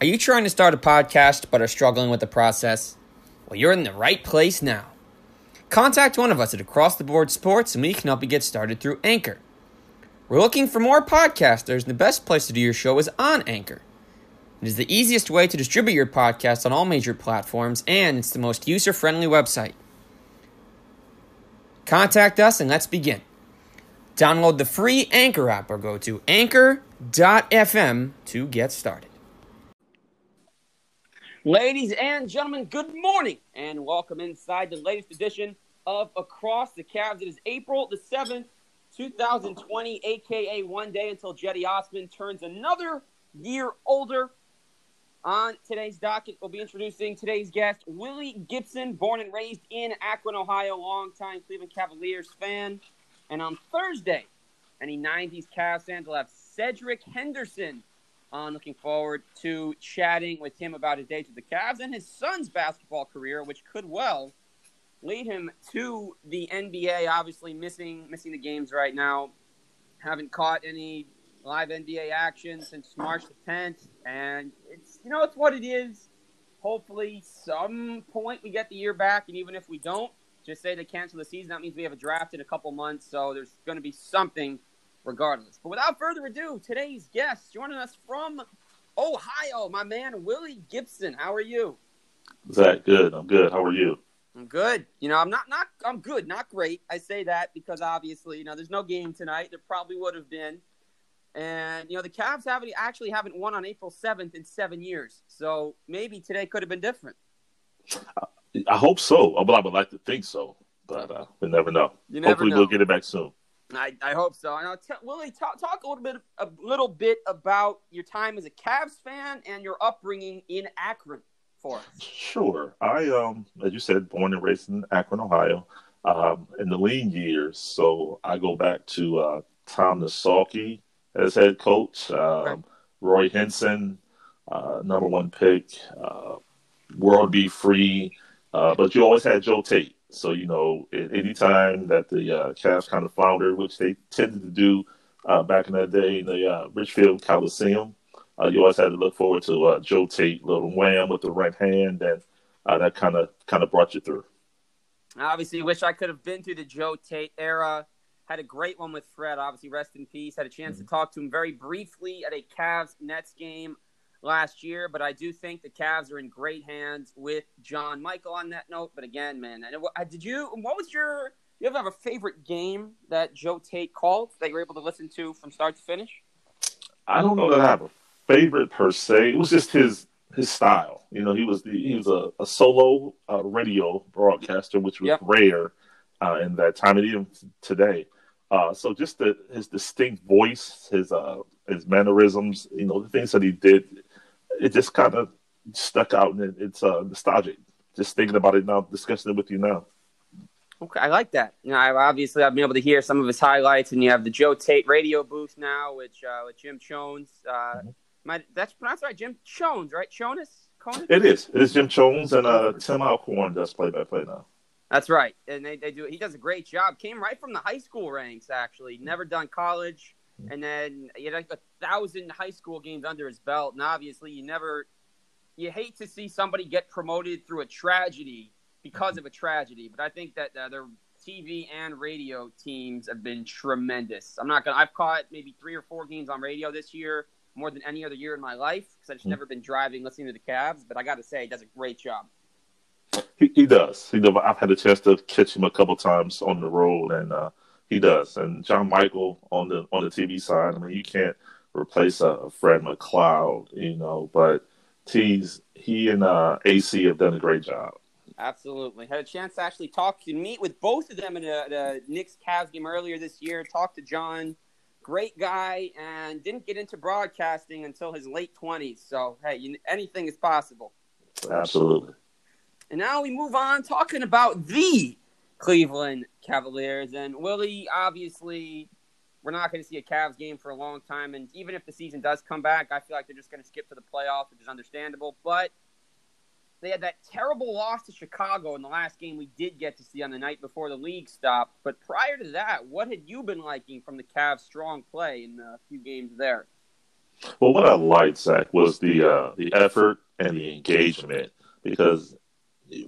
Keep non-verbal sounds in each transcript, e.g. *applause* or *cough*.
Are you trying to start a podcast but are struggling with the process? Well, you're in the right place now. Contact one of us at Across the Board Sports and we can help you get started through Anchor. We're looking for more podcasters, and the best place to do your show is on Anchor. It is the easiest way to distribute your podcast on all major platforms, and it's the most user friendly website. Contact us and let's begin. Download the free Anchor app or go to anchor.fm to get started. Ladies and gentlemen, good morning and welcome inside the latest edition of Across the Cavs. It is April the 7th, 2020, aka one day until Cedi Osman turns another year older. On today's docket, we'll be introducing today's guest, Willy Gibson, born and raised in Akron, Ohio, longtime Cleveland Cavaliers fan. And on Thursday, any 90s Cavs fans will have Cedric Henderson on. Looking forward to chatting with him about his days with the Cavs and his son's basketball career, which could well lead him to the NBA. Obviously, missing missing the games right now. Haven't caught any live NBA action since March the 10th, and it's you know it's what it is. Hopefully, some point we get the year back, and even if we don't, just say they cancel the season. That means we have a draft in a couple months, so there's going to be something regardless. But without further ado, today's guest joining us from Ohio, my man Willy Gibson. How are you? Zach, good. I'm good. How are you? I'm good. You know, I'm not not I'm good, not great. I say that because obviously, you know, there's no game tonight. There probably would have been. And you know, the Cavs haven't actually haven't won on April 7th in 7 years. So maybe today could have been different. I hope so. Well, I would like to think so, but uh, we never know. You never Hopefully, know. we'll get it back soon. I, I hope so. And I'll tell Willy, talk, talk a little bit a little bit about your time as a Cavs fan and your upbringing in Akron for us. Sure. I um, as you said, born and raised in Akron, Ohio, um, in the lean years. So I go back to uh, Tom Nissalke as head coach, um. Roy Hinson, uh, number one pick, uh, World B. Free, uh, but you always had Joe Tait. So you know, a- anytime that the uh, Cavs kind of floundered, which they tended to do uh, back in that day in the uh, Richfield Coliseum, uh, you always had to look forward to uh, Joe Tait, little wham with the right hand, and uh, that kind of kind of brought you through. I obviously, wish I could have been through the Joe Tait era. Had a great one with Fred. Obviously, rest in peace. Had a chance to talk to him very briefly at a Cavs Nets game last year, but I do think the Cavs are in great hands with John Michael on that note. But again, man, and did you? What was your? You ever have a favorite game that Joe Tait called that you were able to listen to from start to finish? I don't know that I have a favorite per se. It was just his his style. You know, he was the he was a, a solo uh, radio broadcaster, which was Yep. rare uh, in that time and even today. Uh, so just the, his distinct voice, his uh, his mannerisms, you know, the things that he did, it just kind of stuck out, and it, it's uh, nostalgic. Just thinking about it now, discussing it with you now. Okay, I like that. You know, I obviously I've been able to hear some of his highlights, and you have the Joe Tait radio booth now, which uh, with Jim Chones. Uh, my, that's pronounced right, Jim Chones, right? Chones, Conan? It is. It is Jim Jones and uh, Tim Alcorn does play by play now. That's right, and they, they do. He does a great job. Came right from the high school ranks, actually. Never done college, and then he had like a thousand high school games under his belt. And obviously, you never, you hate to see somebody get promoted through a tragedy because of a tragedy. But I think that uh, their TV and radio teams have been tremendous. I'm not gonna. I've caught maybe three or four games on radio this year, more than any other year in my life, because I've just Mhm. never been driving listening to the Cavs. But I got to say, he does a great job. He, he does. He does. I've had a chance to catch him a couple times on the road, and uh, he does. And John Michael on the on the TV side. I mean, you can't replace a Fred McLeod, you know. But he's he and uh, AC have done a great job. Absolutely. Had a chance to actually talk to meet with both of them in a, the Knicks Cavs game earlier this year. Talked to John, great guy, and didn't get into broadcasting until his late twenties. So hey, you, anything is possible. Absolutely. And now we move on talking about the Cleveland Cavaliers. And Willy, obviously, we're not going to see a Cavs game for a long time. And even if the season does come back, I feel like they're just going to skip to the playoffs, which is understandable. But they had that terrible loss to Chicago in the last game we did get to see on the night before the league stopped. But prior to that, what had you been liking from the Cavs' strong play in the few games there? Well, what I liked, Zach, was the uh, the effort and the engagement because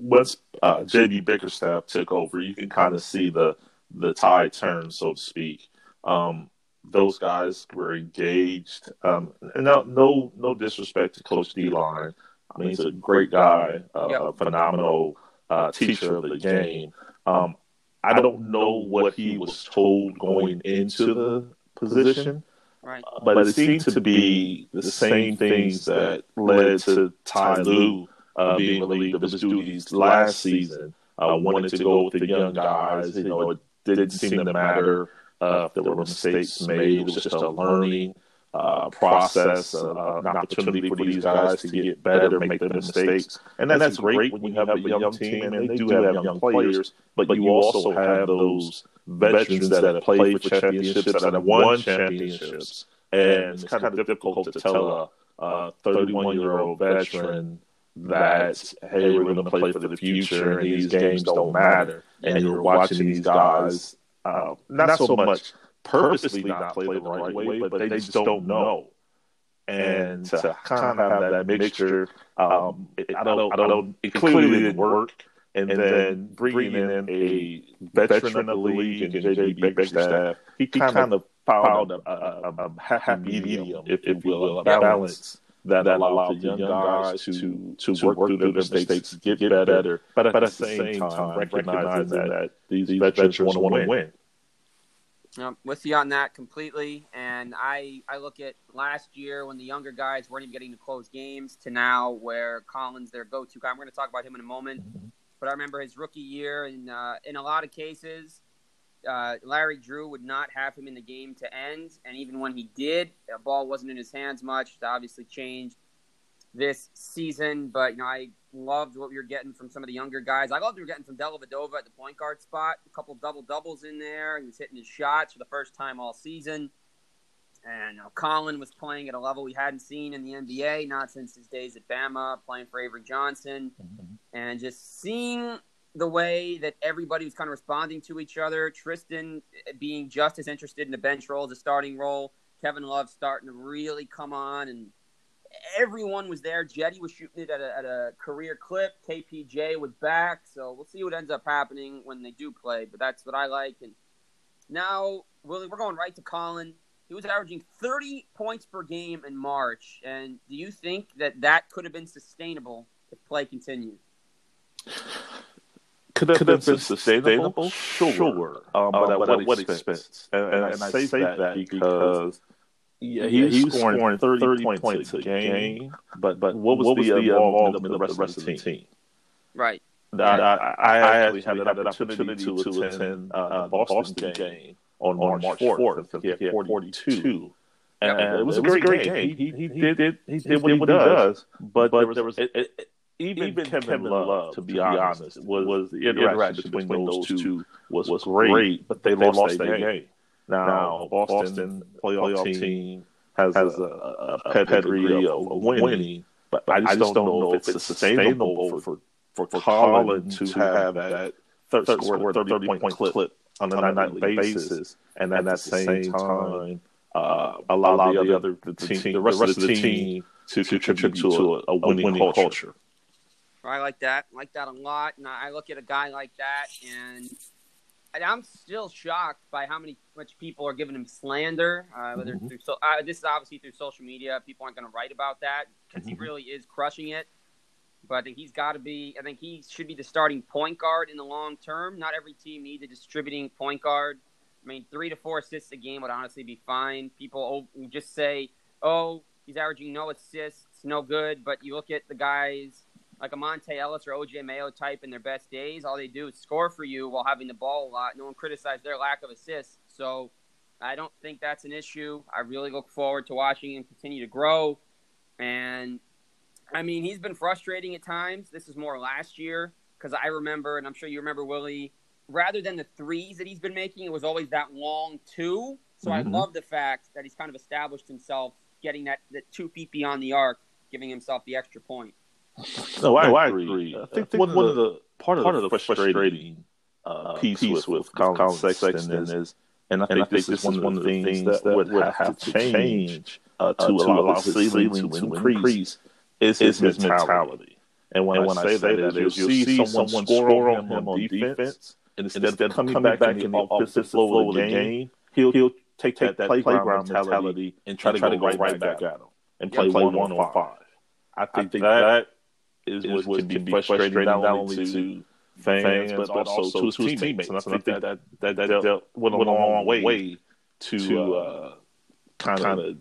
once uh, JB Bickerstaff took over, you can kind of see the the tide turn, so to speak. Um, those guys were engaged. Um, and no, no, no disrespect to Coach Beilein. I mean, he's a great guy, uh, yep. a phenomenal uh, teacher of the game. Um, I don't know what he was told going into the position, right. Uh, but it seemed to be the same things that led to Ty Lue uh, being relieved of his duties last season. Uh, wanted to go with the young guys. You know, it didn't seem to matter uh, if there were mistakes made. It was just a learning uh, process, uh, an opportunity for these guys to get better, make the mistakes. And that's, great when you have a young team, and they do have young players, but you also have those veterans that have played for championships, that have won championships. And it's kind of difficult to tell a 31 year old veteran that, hey, we're going to play for the future and these games don't matter. And you're watching these guys, uh, not so much purposely not play the right way, but they just don't know. And to kind of have that mixture, um, it, I don't, I don't, it clearly didn't work. And, then bringing in a veteran of the league and JB Bickerstaff, he kind of found a, a, a happy medium, if, if you will, a balance that, that allowed the young guys to, to, to work, work through their mistakes, get, get better, but at, but at the same time, recognizing that, that these veterans want to win. win. Um, with you on that completely. And I, I look at last year when the younger guys weren't even getting to close games to now where Collin's their go-to guy. We're going to talk about him in a moment. Mm-hmm. But I remember his rookie year, and uh, in a lot of cases, uh, Larry Drew would not have him in the game to end. And even when he did, the ball wasn't in his hands much. It obviously changed this season. But, you know, I loved what we were getting from some of the younger guys. I loved what we were getting from Dellavedova at the point guard spot. A couple double doubles in there. He was hitting his shots for the first time all season. And you know, Collin was playing at a level we hadn't seen in the NBA, not since his days at Bama, playing for Avery Johnson. Mm-hmm. And just seeing the way that everybody was kind of responding to each other. Tristan eh, being just as interested in the bench role as a starting role. Kevin Love starting to really come on and everyone was there. Cedi was shooting it at a, at a career clip. KPJ was back. So we'll see what ends up happening when they do play. But that's what I like. And now, Willy, we're going right to Collin. He was averaging 30 points per game in March. And do you think that that could have been sustainable if play continued? *laughs* Could have, could have been, been sustainable? Sure. sure. Um, but, um, at what, what expense? expense? And, and, and, I say, that, that because yeah, he, was, he was scoring, scoring 30, 30 points, points, a game, game, but but what was, what was the, the involvement of the rest, of the, rest of the team? Right. I, I, I, actually had that opportunity to, to attend uh, uh, the Boston, Boston game on, on March 4th. He had 42. And, and, it was a great, great game. He, he, he, did, he did what he does, but, but there was, it, it, even, even Kevin, Kevin Love, Love, to be honest, was, was the interaction between those two was, was great, but they, they lost that game. Now, now Boston, Boston playoff, playoff team has, has a, a, a pedigree of, of winning, but I just, I just don't, know if it's sustainable for, for, for Collin to, to have that third, score 30, 30 point clip, clip on a nightly basis, and at the same time uh, allow, allow the other the, team, the rest of the team to contribute to a, a winning, winning culture. I like that. I like that a lot. And I look at a guy like that, and I'm still shocked by how many much people are giving him slander. Uh, whether mm-hmm. through so, uh, this is obviously through social media. People aren't going to write about that because mm-hmm. he really is crushing it. But I think he's got to be. I think he should be the starting point guard in the long term. Not every team needs a distributing point guard. I mean, three to four assists a game would honestly be fine. People just say, "Oh, he's averaging no assists, no good." But you look at the guys like a Monta Ellis or OJ Mayo type in their best days, all they do is score for you while having the ball a lot. No one criticized their lack of assists. So I don't think that's an issue. I really look forward to watching him continue to grow. And I mean, he's been frustrating at times. This is more last year because I remember, and I'm sure you remember, Willy, rather than the threes that he's been making, it was always that long two. So mm-hmm. I love the fact that he's kind of established himself getting that, that two feet beyond the arc, giving himself the extra point. No, I, I agree. I think, I think one, one, of the part of, part the, of the frustrating uh, piece, piece with, with Collin Sexton, Sexton is, and I think, and I think this, is one of the things that, would have, have to change uh, to, allow, allow his ceiling, ceiling to, increase, increase. Is his, his mentality. mentality. And when, and when I, say, that, that is, you'll see someone score on him on defense, and instead, instead of coming, back, in the offensive flow of the game, he'll, he'll take, take that, playground mentality and try, to go right back, at him. and play, play one on five. I think, I think that is, is what can be frustrating not only to fans, but, but also to his teammates. And I think that that, that, that dealt, went a long way to uh, kind of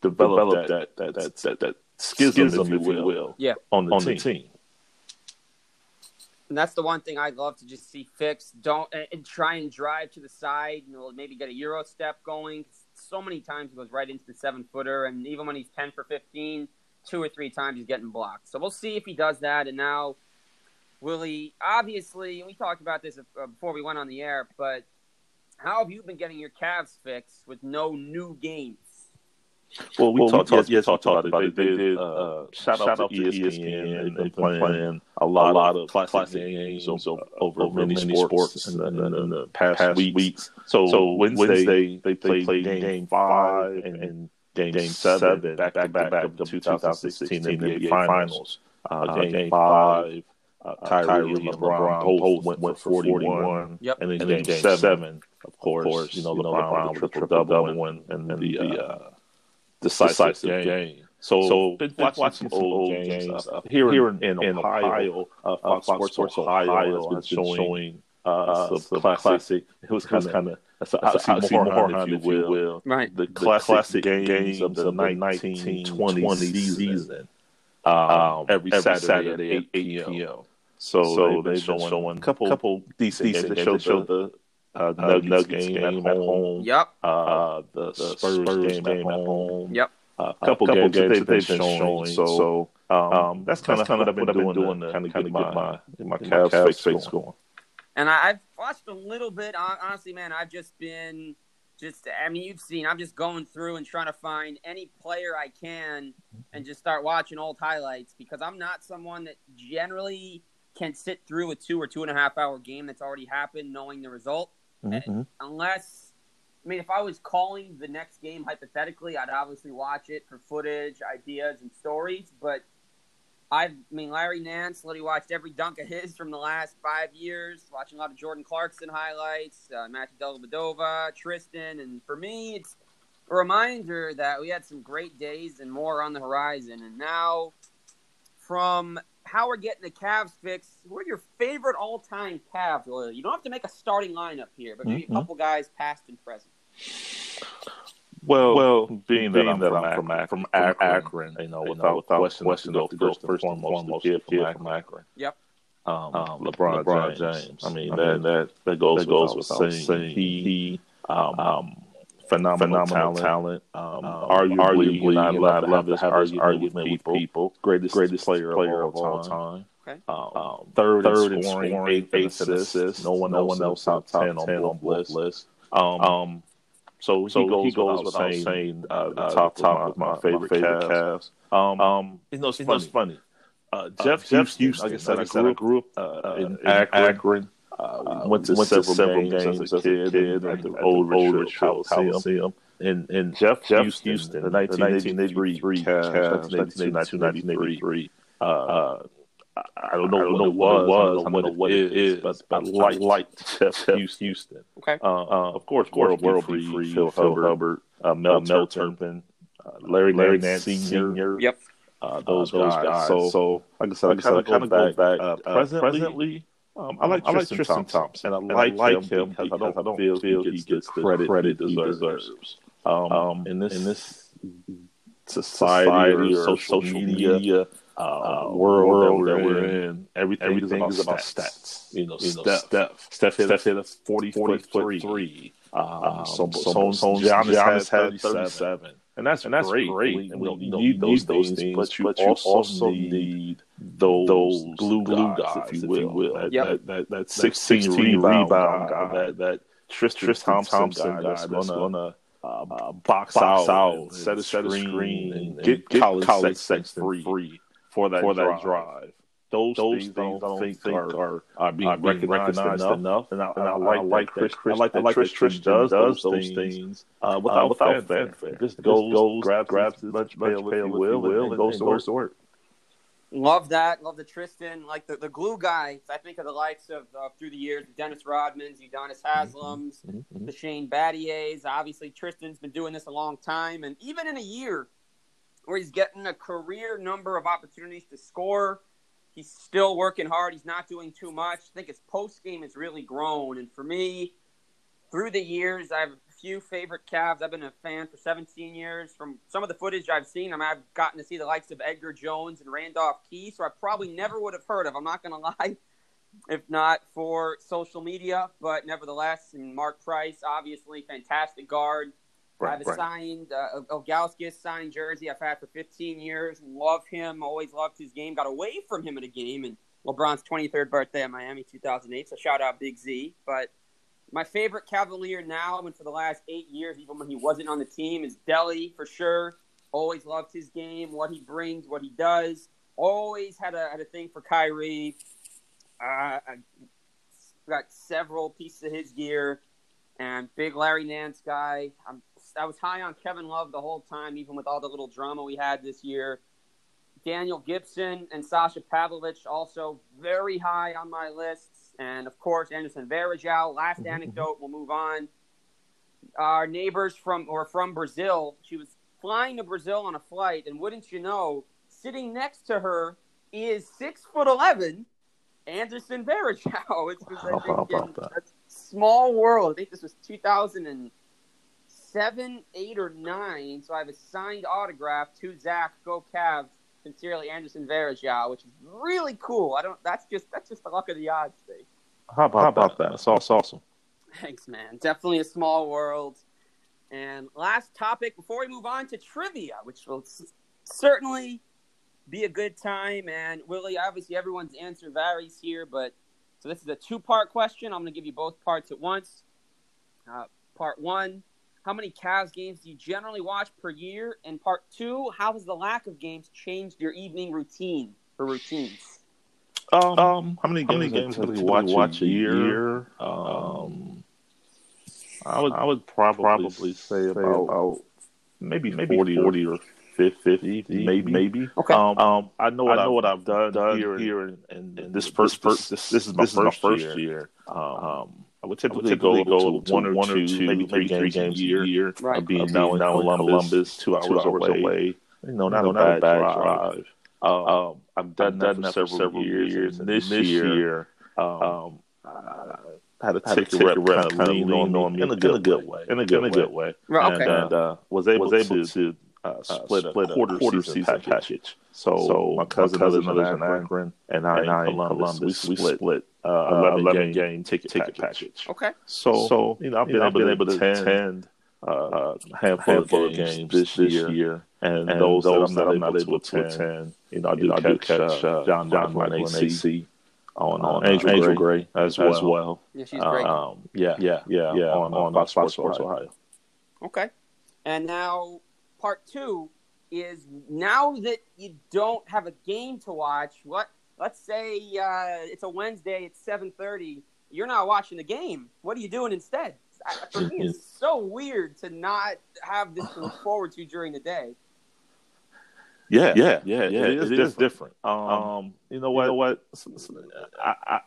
develop that that that that, that schism, schism, if you will, yeah. on the on team. The team. And that's the one thing I'd love to just see fixed. Don't and, and try and drive to the side. You know, maybe get a euro step going. So many times he goes right into the seven footer, and even when he's ten for fifteen, two or three times he's getting blocked. So we'll see if he does that. And now, Willie, obviously, we talked about this uh, before we went on the air, but how have you been getting your Cavs fixed with no new games? Well, we well, talked, we talked, yes, talked about, about it. They, they did. Uh, shout, shout, out to ESPN. ESPN. They've been playing, playing a lot, a lot of classic, classic games over, over, over many, many sports, sports in, the, in, the, in the past, past weeks. weeks. So, so Wednesday, Wednesday they played, played game, game five and, and game, game seven back to back, back of the 2016 NBA, NBA Finals. Uh, game, game five. Uh, Kyrie, Kyrie and LeBron, LeBron both went, went for 41. Yep. And then, and game, game seven, of course, of course you know, LeBron, LeBron with the triple double and, and, and the, the uh, decisive, game. game. So, so been watching, watching some old games, games uh, here, here in, in, in Ohio. Uh, Fox, Fox Sports, Ohio, Ohio has been showing, showing uh, uh, some classic, classic. It was kind of that's an oxymoron, if you will. Right. The, the classic, classic games, games of the 1920 season. Um, every, every Saturday, Saturday at 8, 8 p.m. So, so they've been showing a couple, couple decent, decent games. They showed, showed the uh, Nuggets, Nuggets game, game at home. Yep. Uh, the, the Spurs, Spurs game, game, at home. Yep. Uh, a couple, couple games, games that they've been showing. So, so um, um, that's kind of what I've been doing, doing to kind of get my, my, my Cavs, Cavs fix going. And I've watched a little bit. Honestly, man, I've just been just I mean you've seen I'm just going through and trying to find any player I can and just start watching old highlights because I'm not someone that generally can sit through a two or two and a half hour game that's already happened knowing the result. Mm-hmm. Unless, I mean, if I was calling the next game hypothetically, I'd obviously watch it for footage, ideas, and stories. But I mean, Larry Nance, literally watched every dunk of his from the last five years, watching a lot of Jordan Clarkson highlights, uh, Matthew Dellavedova, Tristan. And for me, it's a reminder that we had some great days and more on the horizon. And now, from how we're getting the Cavs fixed. Who are your favorite all-time Cavs? You don't have to make a starting lineup here, but maybe mm-hmm. a couple guys past and present. Well, well, being, being that, I'm, that from, I'm from, Akron, from Akron, Akron, you know, without, without question, question, to go first, first and foremost, the kid from, Akron. from Akron. Yep. Um, um, LeBron, LeBron James. James. I mean, I that, mean, that that goes, that goes without, without saying. saying. He, he um, um, phenomenal, phenomenal talent. talent. Um, um, arguably, arguably, not allowed to have this argument, argument people. people. Greatest, greatest player, player of all time. Okay. Um, um, third, third in scoring, eighth, eighth assists. No one, no one else top ten on the list. list. Um, um, so, so he goes, he goes without, saying, saying uh, uh, the top top of my, my favorite, favorite Cavs. Um, um, you know, it's funny. funny. Uh, Jeff, uh, Geoff Huston, like I said, like I, grew, up uh, in, in Akron. Uh, went to went several, several games, games as a kid, kid at, the old Rich Coliseum. And, and Jeff, Geoff Huston, Huston the 1983 Cavs, 1982-1983. Uh, uh, I don't know, I don't what, know what it was, I don't know what it is, but, but I like Geoff Huston. Okay. Uh, uh, of course, World, World Free, Free Phil, Phil Hubbard, uh, Mel, Mel Turpin, uh, Larry, Larry Nance Sr. Yep. Uh, those, those guys. guys. So, so, like I said, I kind of go back. back uh, presently, presently um, I like Tristan, I like Tristan Thompson, Thompson, and I like, and I like him, because, because I don't, feel, feel he gets, gets the credit, credit he deserves. deserves. Um, um, in this in this society, society or, social, social media, media uh, world, world, that we're in, in everything, everything, is about, is about stats. stats. You know, you know Steph, Steph, Steph Steph hit a 40, 40 foot three. Um, so, so, so, so Giannis, Giannis had 37. 37 and that's and that's great. great. And we, you need those, those things, but you, but you also, also need those, those glue, glue guys, guys, if you will. If you will. That, yep. that, that, that 16, 16 rebound, rebound guy, that that Tristan, Tristan Thompson, Thompson guy that's, that's gonna, gonna uh, uh, box, box out, out set a screen, screen and, and get, get Collin Sexton free, free for that for drive. that drive. those, those things, things I don't think, think are, are, are being, are being recognized, recognized enough. enough. And I, and I, I like, like Chris, Chris, I like that, I like Chris, Chris does, does those things uh, without, uh, without fanfare. fanfare. Just goes, goes grabs, grabs as much pail, if you will, will and, and goes to work. To work. Love that. Love the Tristan, like the, the glue guy. I think of the likes of uh, through the years, Dennis Rodmans, Udonis Haslams, mm-hmm, mm-hmm. the Shane Battiers. Obviously, Tristan's been doing this a long time, and even in a year where he's getting a career number of opportunities to score, he's still working hard. He's not doing too much. I think his post game has really grown, and for me, through the years, I've a few favorite Cavs. I've been a fan for 17 years. From some of the footage I've seen, I mean, I've gotten to see the likes of Edgar Jones and Randolph Key, so I probably never would have heard of. I'm not going *laughs* to lie, if not for social media, but nevertheless, and Mark Price, obviously, fantastic guard. Right, I have a right. signed uh, Ilgauskas signed jersey I've had for 15 years. Love him. Always loved his game. Got away from him in a game and LeBron's 23rd birthday in Miami 2008. So shout out Big Z. But my favorite Cavalier now and for the last eight years, even when he wasn't on the team, is Delly for sure. Always loved his game, what he brings, what he does. Always had a had a thing for Kyrie. Uh, I got several pieces of his gear, and big Larry Nance guy. I'm, I was high on Kevin Love the whole time, even with all the little drama we had this year. Daniel Gibson and Sasha Pavlovich also very high on my lists, and of course Anderson Varejao. Last mm-hmm. anecdote, we'll move on. Our neighbors from or from Brazil, she was flying to Brazil on a flight, and wouldn't you know, sitting next to her is six foot eleven, Anderson Varejao. *laughs* It's was, I *laughs* think, in a small world. I think this was two thousand and seven, eight, or nine. So I have a signed autograph to Zach. Go Cavs sincerely Anderson Varejao, which is really cool. I don't. That's just that's just the luck of the odds thing. How about, How about that? that? That's awesome. Thanks, man. Definitely a small world. And last topic before we move on to trivia, which will certainly be a good time. And Willy, obviously everyone's answer varies here, but so this is a two-part question. I'm going to give you both parts at once. Uh, part one how many Cavs games do you generally watch per year? And part two, how has the lack of games changed your evening routine or routines? Um, um how many games, how many games have you watch, watch a year? year? Um, I would I would probably, probably say, about, about maybe maybe 40, 40 or 50, maybe maybe. Okay. Um, um I know what I know I've, what I've done, done here, here in, in, in this first this, this, this is my, this first, is my first year. year. Um, um I would typically, I would typically go, go one or one two, two maybe three, three games, a year. year right. Of being, uh, now, in Columbus, Columbus, two hours, two hours away. away. You know, not, you know, a, not bad a bad drive. drive. Um, um, I've done, I've done that, for several, several years, years, and this, this year, um, um I had a ticket rep kind of lean on me in a good, good way, in a good, in a good way, right, okay. and uh, was able was able to uh, split, uh, split a quarter, quarter season, season package. package. So, so my cousin, my cousin lives in Akron, Akron, and I, and I in Columbus. Columbus. We, split, split uh, uh 11, 11 game, game ticket, ticket package. package. Okay. So, so you know, I've been, you know, able, been able to attend, attend uh, a handful, handful of games, this, this year, year. And, and those, those that I'm not, able, to attend, you know, I do, you know, catch, I do catch uh, John John Michael and AC on, on Angel, Angel Gray, Gray as, as well. Yeah, she's great. Um, yeah, yeah, yeah, yeah, on, on, on Fox Sports, Sports Ohio. Ohio. Okay. And now part two is now that you don't have a game to watch, what let's say uh, it's a Wednesday, it's seven thirty. You're not watching the game. What are you doing instead? For me, it's so weird to not have this to look forward to during the day. Yeah, yeah, yeah, yeah. It is, it is different. Um, um, you know what? You know what? I, I,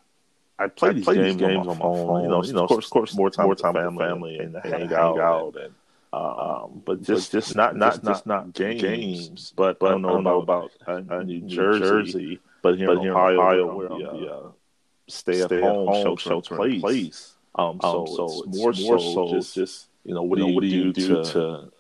I play, I these, play games, these games on my phone. phone. You know, you know, of course, of course, more time, more time with family, family and, and, hang, hang out, out and um, but just, just not, not, just not, not games, games, but, but I don't know, I know about, about uh, New, Jersey, Jersey, but here, but in, Ohio, Ohio, where the, uh, stay, at home, shelter, shelter in place. Um, so, um, so it's more, more so, just, just, you know, what do you, what do, you do, to, to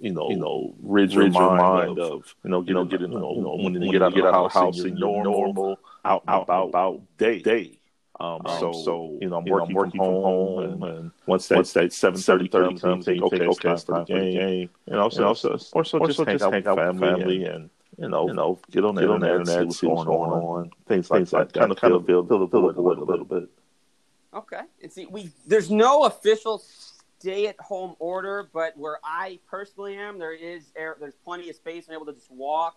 you know, you know, rid, rid your mind of, of, you know, you know, getting, you know, you know when, when you get out of the house in your normal, out, out, about day, day. Um, um, so, so, you know, I'm, working, know, I'm working, from home, and, and once that, once that seven thirty comes, comes, think, okay, okay, it's time for the game. game. You know, so, also, or so just, hang, out with family, family and, and, you know, you know, get on the internet, on the internet see what's going on, things like that. Kind of, kind of feel, feel the void a little bit. Okay, and see, we there's no official stay-at-home order, but where I personally am, there is there's plenty of space and able to just walk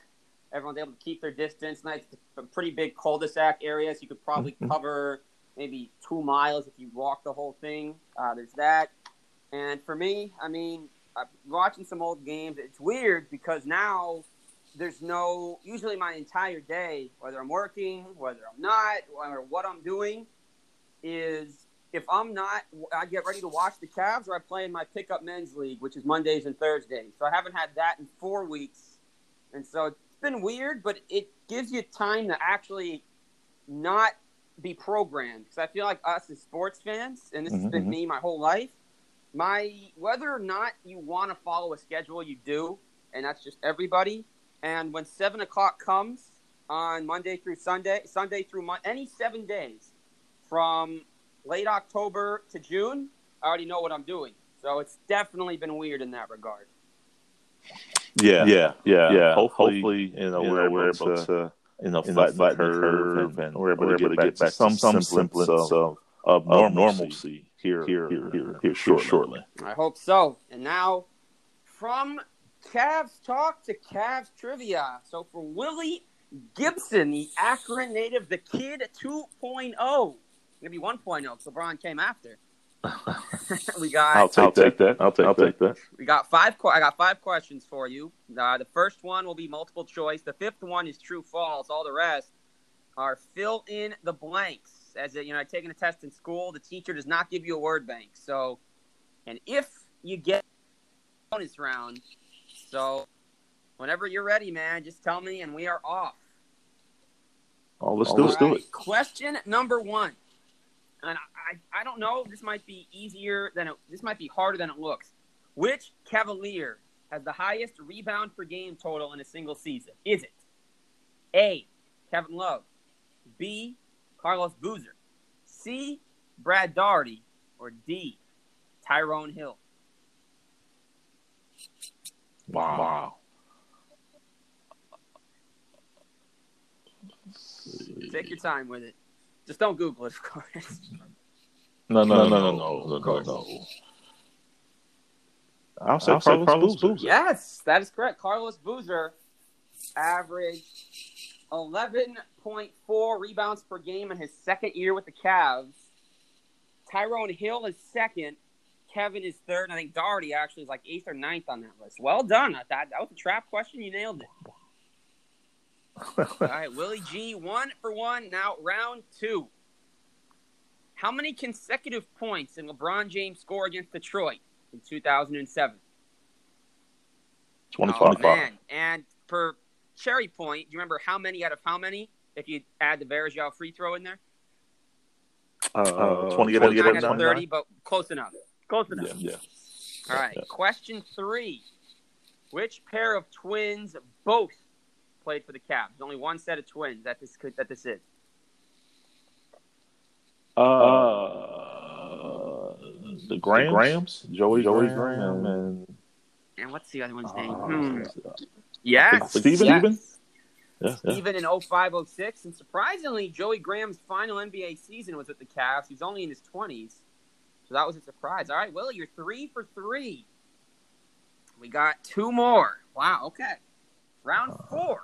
Everyone's able to keep their distance. Nice, a pretty big cul-de-sac area, so you could probably *laughs* cover maybe two miles if you walk the whole thing. Uh, there's that. And for me, I mean, I'm watching some old games. It's weird because now there's no. Usually, my entire day, whether I'm working, whether I'm not, or what I'm doing, is if I'm not, I get ready to watch the Cavs or I play in my pickup men's league, which is Mondays and Thursdays. So I haven't had that in four weeks, and so it's been weird, but it gives you time to actually not be programmed because I feel like us as sports fans, and this has Mhm, been mhm. me my whole life. My whether or not you want to follow a schedule, you do, and that's just everybody. And when seven o'clock comes on Monday through Sunday, Sunday through Mon- any seven days from late October to June, I already know what I'm doing. So it's definitely been weird in that regard. Yeah, yeah, yeah, yeah. Hopefully, Hopefully, you know, you we're, know, we're able to, you know, you know, flatten, the curve, and, we're able, to, get back to some semblance of, of, of normalcy, normalcy here, here, here, here, here, shortly. shortly. I hope so. And now, from Cavs talk to Cavs trivia. So for Willy Gibson, the Akron native, the kid 2.0, maybe 1.0 because LeBron came after. We got I'll take, I'll that. take that. I'll take, I'll that. take that. we got five. I got five questions for you. Uh, the first one will be multiple choice. The fifth one is true false. All the rest are fill in the blanks. As a, you know, taking a test in school, the teacher does not give you a word bank. So, and if you get bonus round, so whenever you're ready, man, just tell me, and we are off. Oh, let's All do right. it. Let's do it. Question number one, and I, I don't know. This might be easier than it. This might be harder than it looks. Which Cavalier has the highest rebound per game total in a single season? Is it A. Kevin Love, B. Carlos Boozer, C. Brad Daugherty, or D. Tyrone Hill? Wow. wow. Take your time with it. Just don't Google it, of course. *laughs* No, no, no, no, no, no, no, no. I'll say I'll Carlos, Carlos Boozer. Boozer. Yes, that is correct. Carlos Boozer averaged 11.4 rebounds per game in his second year with the Cavs. Tyrone Hill is second. Kevin is third. I think Daugherty actually is like eighth or ninth on that list. Well done. I thought that was a trap question. You nailed it. *laughs* All right, Willy G, one for one. Now round two. How many consecutive points did LeBron James score against Detroit in 2007? 25. Oh, man. And for cherry point, do you remember how many out of how many? If you add the Varejao free throw in there, Uh, Uh, 28 29 out out of of 29. 30, but close enough. Close enough. Yeah, yeah. All right. yeah. Question three: Which pair of twins both played for the Cavs? There's only one set of twins that this could, that this is. Uh, the Grahams, Grahams? Joey, Joey Graham, Graham. and And what's the other one's uh, name? Hmm. Yes. Steven yes. even? yeah, yeah. Steven in 0506. And surprisingly, Joey Graham's final NBA season was with the Cavs. He's only in his 20s. So that was a surprise. All right, Willy, you're three for three. We got two more. Wow, okay. Round four.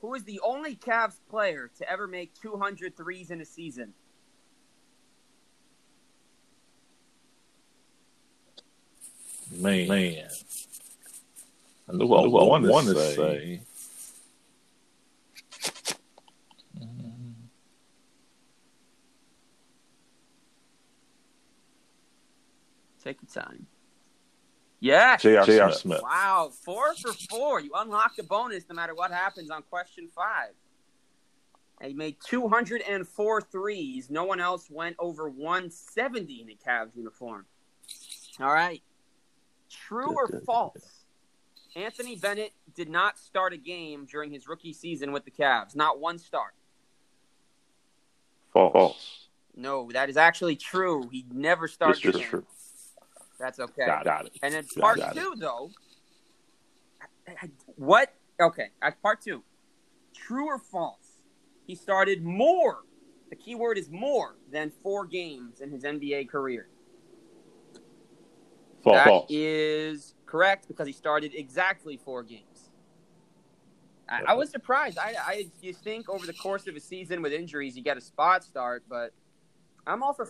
Who is the only Cavs player to ever make 200 threes in a season? Man, man. I knew I, knew I wanted, wanted to to say. Mm-hmm. Take your time. Yes. J.R. J.R. Smith. Smith. Wow, four for four. You unlock the bonus no matter what happens on question five. And he made 204 threes. No one else went over 170 in a Cavs uniform. All right. True or false? Anthony Bennett did not start a game during his rookie season with the Cavs. Not one start. False. False. No, that is actually true. He never started This is true. That's okay. Got, got it. And then part got it. two, though, what? Okay, at part two, true or false? He started more. The key word is more than four games in his NBA career. False. That False. is correct because he started exactly four games. I, I was surprised. I, I you think over the course of a season with injuries, you get a spot start, but I'm also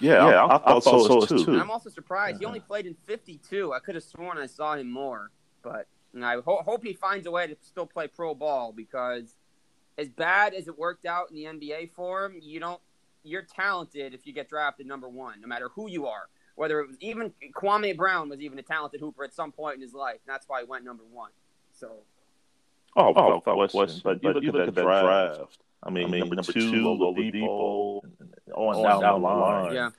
yeah, yeah I, I, thought, thought so, too. And I'm also surprised. He only played in 52. I could have sworn I saw him more, but I ho- hope he finds a way to still play pro ball because as bad as it worked out in the NBA for him, you don't. You're talented if you get drafted number one, no matter who you are. Whether it was even Kwame Brown was even a talented hooper at some point in his life. And That's why he went number one. So. Oh, oh without question. question. But, but you, look, look at that draft. draft. I mean, I mean number, number two, Oladipo, on, down, down the line. Yeah.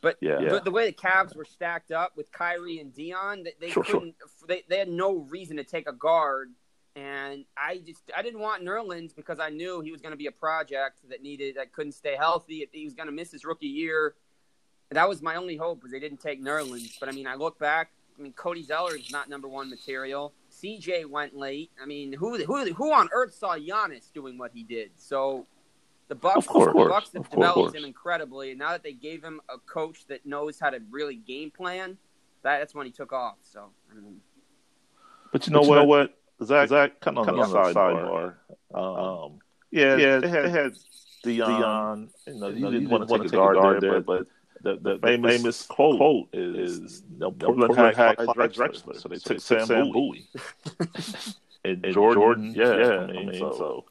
But yeah. The, the, way the Cavs were stacked up with Kyrie and Dion, they, they sure, couldn't. Sure. They, they had no reason to take a guard, and I just I didn't want Nerlens because I knew he was going to be a project that needed that couldn't stay healthy. He was going to miss his rookie year. That was my only hope was they didn't take Nerlens. But I mean, I look back. I mean, Cody Zeller is not number one material. CJ went late. I mean, who who who on earth saw Giannis doing what he did? So the Bucks, course, the Bucks have developed course. him incredibly. And now that they gave him a coach that knows how to really game plan, that, that's when he took off. So, I mean, but you know, but what, you know what? Zach, Zach kind of on, the sidebar. Um, yeah, yeah, they had, they had Dion. Dion. You know, you, didn't want to take a guard, guard there, but the, the, the famous, famous quote, quote is, is no, Portland, Portland had Clyde Drexler, so they took Sam Bowie. *laughs* and, and Jordan, Jordan, yeah, yeah, I mean, I mean so, so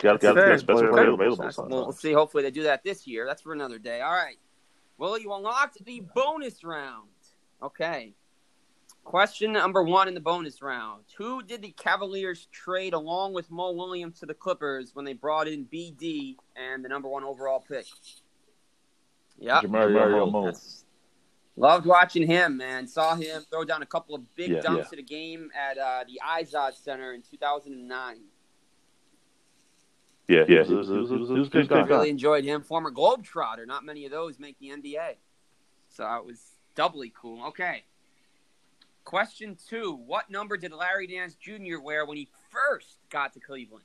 Got to get special player available. Well, we'll see. Hopefully, they do that this year. That's for another day. All right. Well, you unlocked the bonus round. Okay. Question number one in the bonus round: Who did the Cavaliers trade along with Mo Williams to the Clippers when they brought in BD and the number one overall pick? Yeah, Mario Mo. Loved watching him, man. Saw him throw down a couple of big yeah, dunks yeah. at a game at uh, the Izod Center in 2009. Yeah, yeah, he was, he was, he was, he was a good guy. Really enjoyed him. Former Globetrotter. Not many of those make the NBA. So it was doubly cool. Okay. Question two What number did Larry Nance Jr. wear when he first got to Cleveland?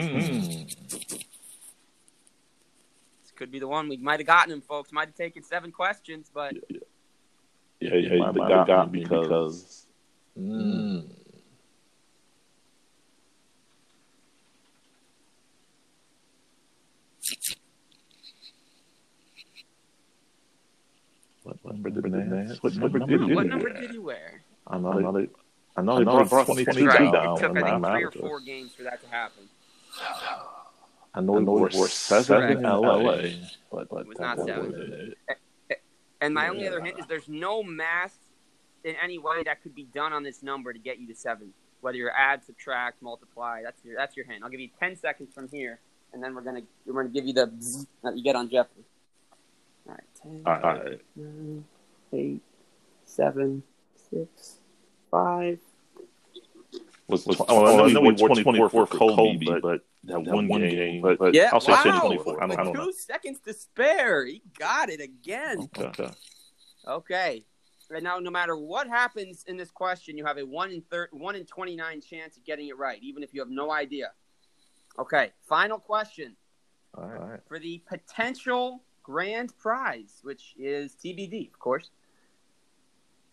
Hmm. This could be the one we might have gotten him, folks. Might have taken seven questions, but. Yeah, yeah, yeah you might have gotten me because, because Mm. What number did Nance? What number did he What number did he wear? I know. I know I know they brought, brought 22 right. down. It took, I think, three or four games for that to happen. I know, I know he wore seven in LA, but, but it was not seven. And my only other hint is there's no math in any way that could be done on this number to get you to seven. Whether you're add, subtract, multiply, that's your that's your hint. I'll give you ten seconds from here, and then we're gonna we're gonna give you the that you get on Jeopardy. All right, ten, all right. nine, eight, seven, six, five. Was, was, oh, I know, I know he wore 24 for Kobe, but, but that, that one, one game. game. But, but yeah, I'll say wow. 24. I don't, I don't two know. seconds to spare. He got it again. Okay. Okay. And now, no matter what happens in this question, you have a one in thir- one in twenty nine chance of getting it right, even if you have no idea. Okay, final question. All right. For the potential grand prize, which is TBD, of course.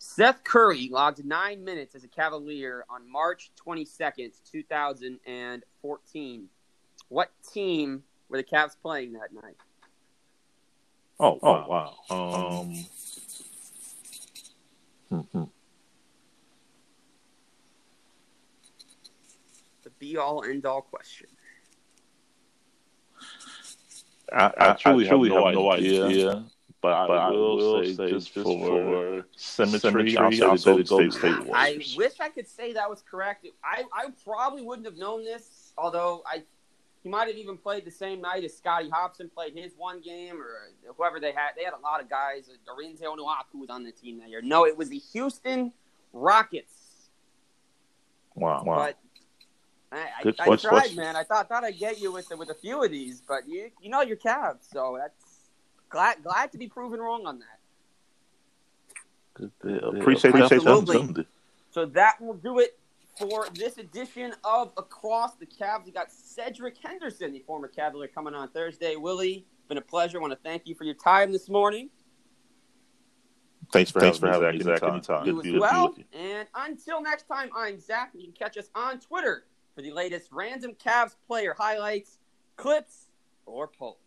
Seth Curry logged nine minutes as a Cavalier on March 22nd, 2014. What team were the Cavs playing that night? Oh, oh wow. Um, Mm-hmm. The be all end all question. I, I, I truly, I truly have, no, have no idea, idea, but, but I, will, will say, say just, just for, symmetry, symmetry I'll say, I'll the Golden State Warriors. I wish I could say that was correct. I, I probably wouldn't have known this, although I he might have even played the same night as Scotty Hopson played his one game, or whoever they had. They had a lot of guys. Darinte Onuaku was on the team that year. No, it was the Houston Rockets. Wow, wow. But I, I, I tried, man. I thought thought I'd get you with with a few of these, but you you know your Cavs, so that's glad glad to be proven wrong on that. Good deal. Appreciate, Appreciate that. So that will do it for this edition of Across the Cavs. We got Cedric Henderson, the former Cavalier, coming on Thursday. Willy, been a pleasure. I want to thank you for your time this morning. Thanks for Thanks having, for having me, Zach. Anytime. You Good as well. And until next time, I'm Zach. You can catch us on Twitter for the latest random Cavs player highlights, clips, or polls.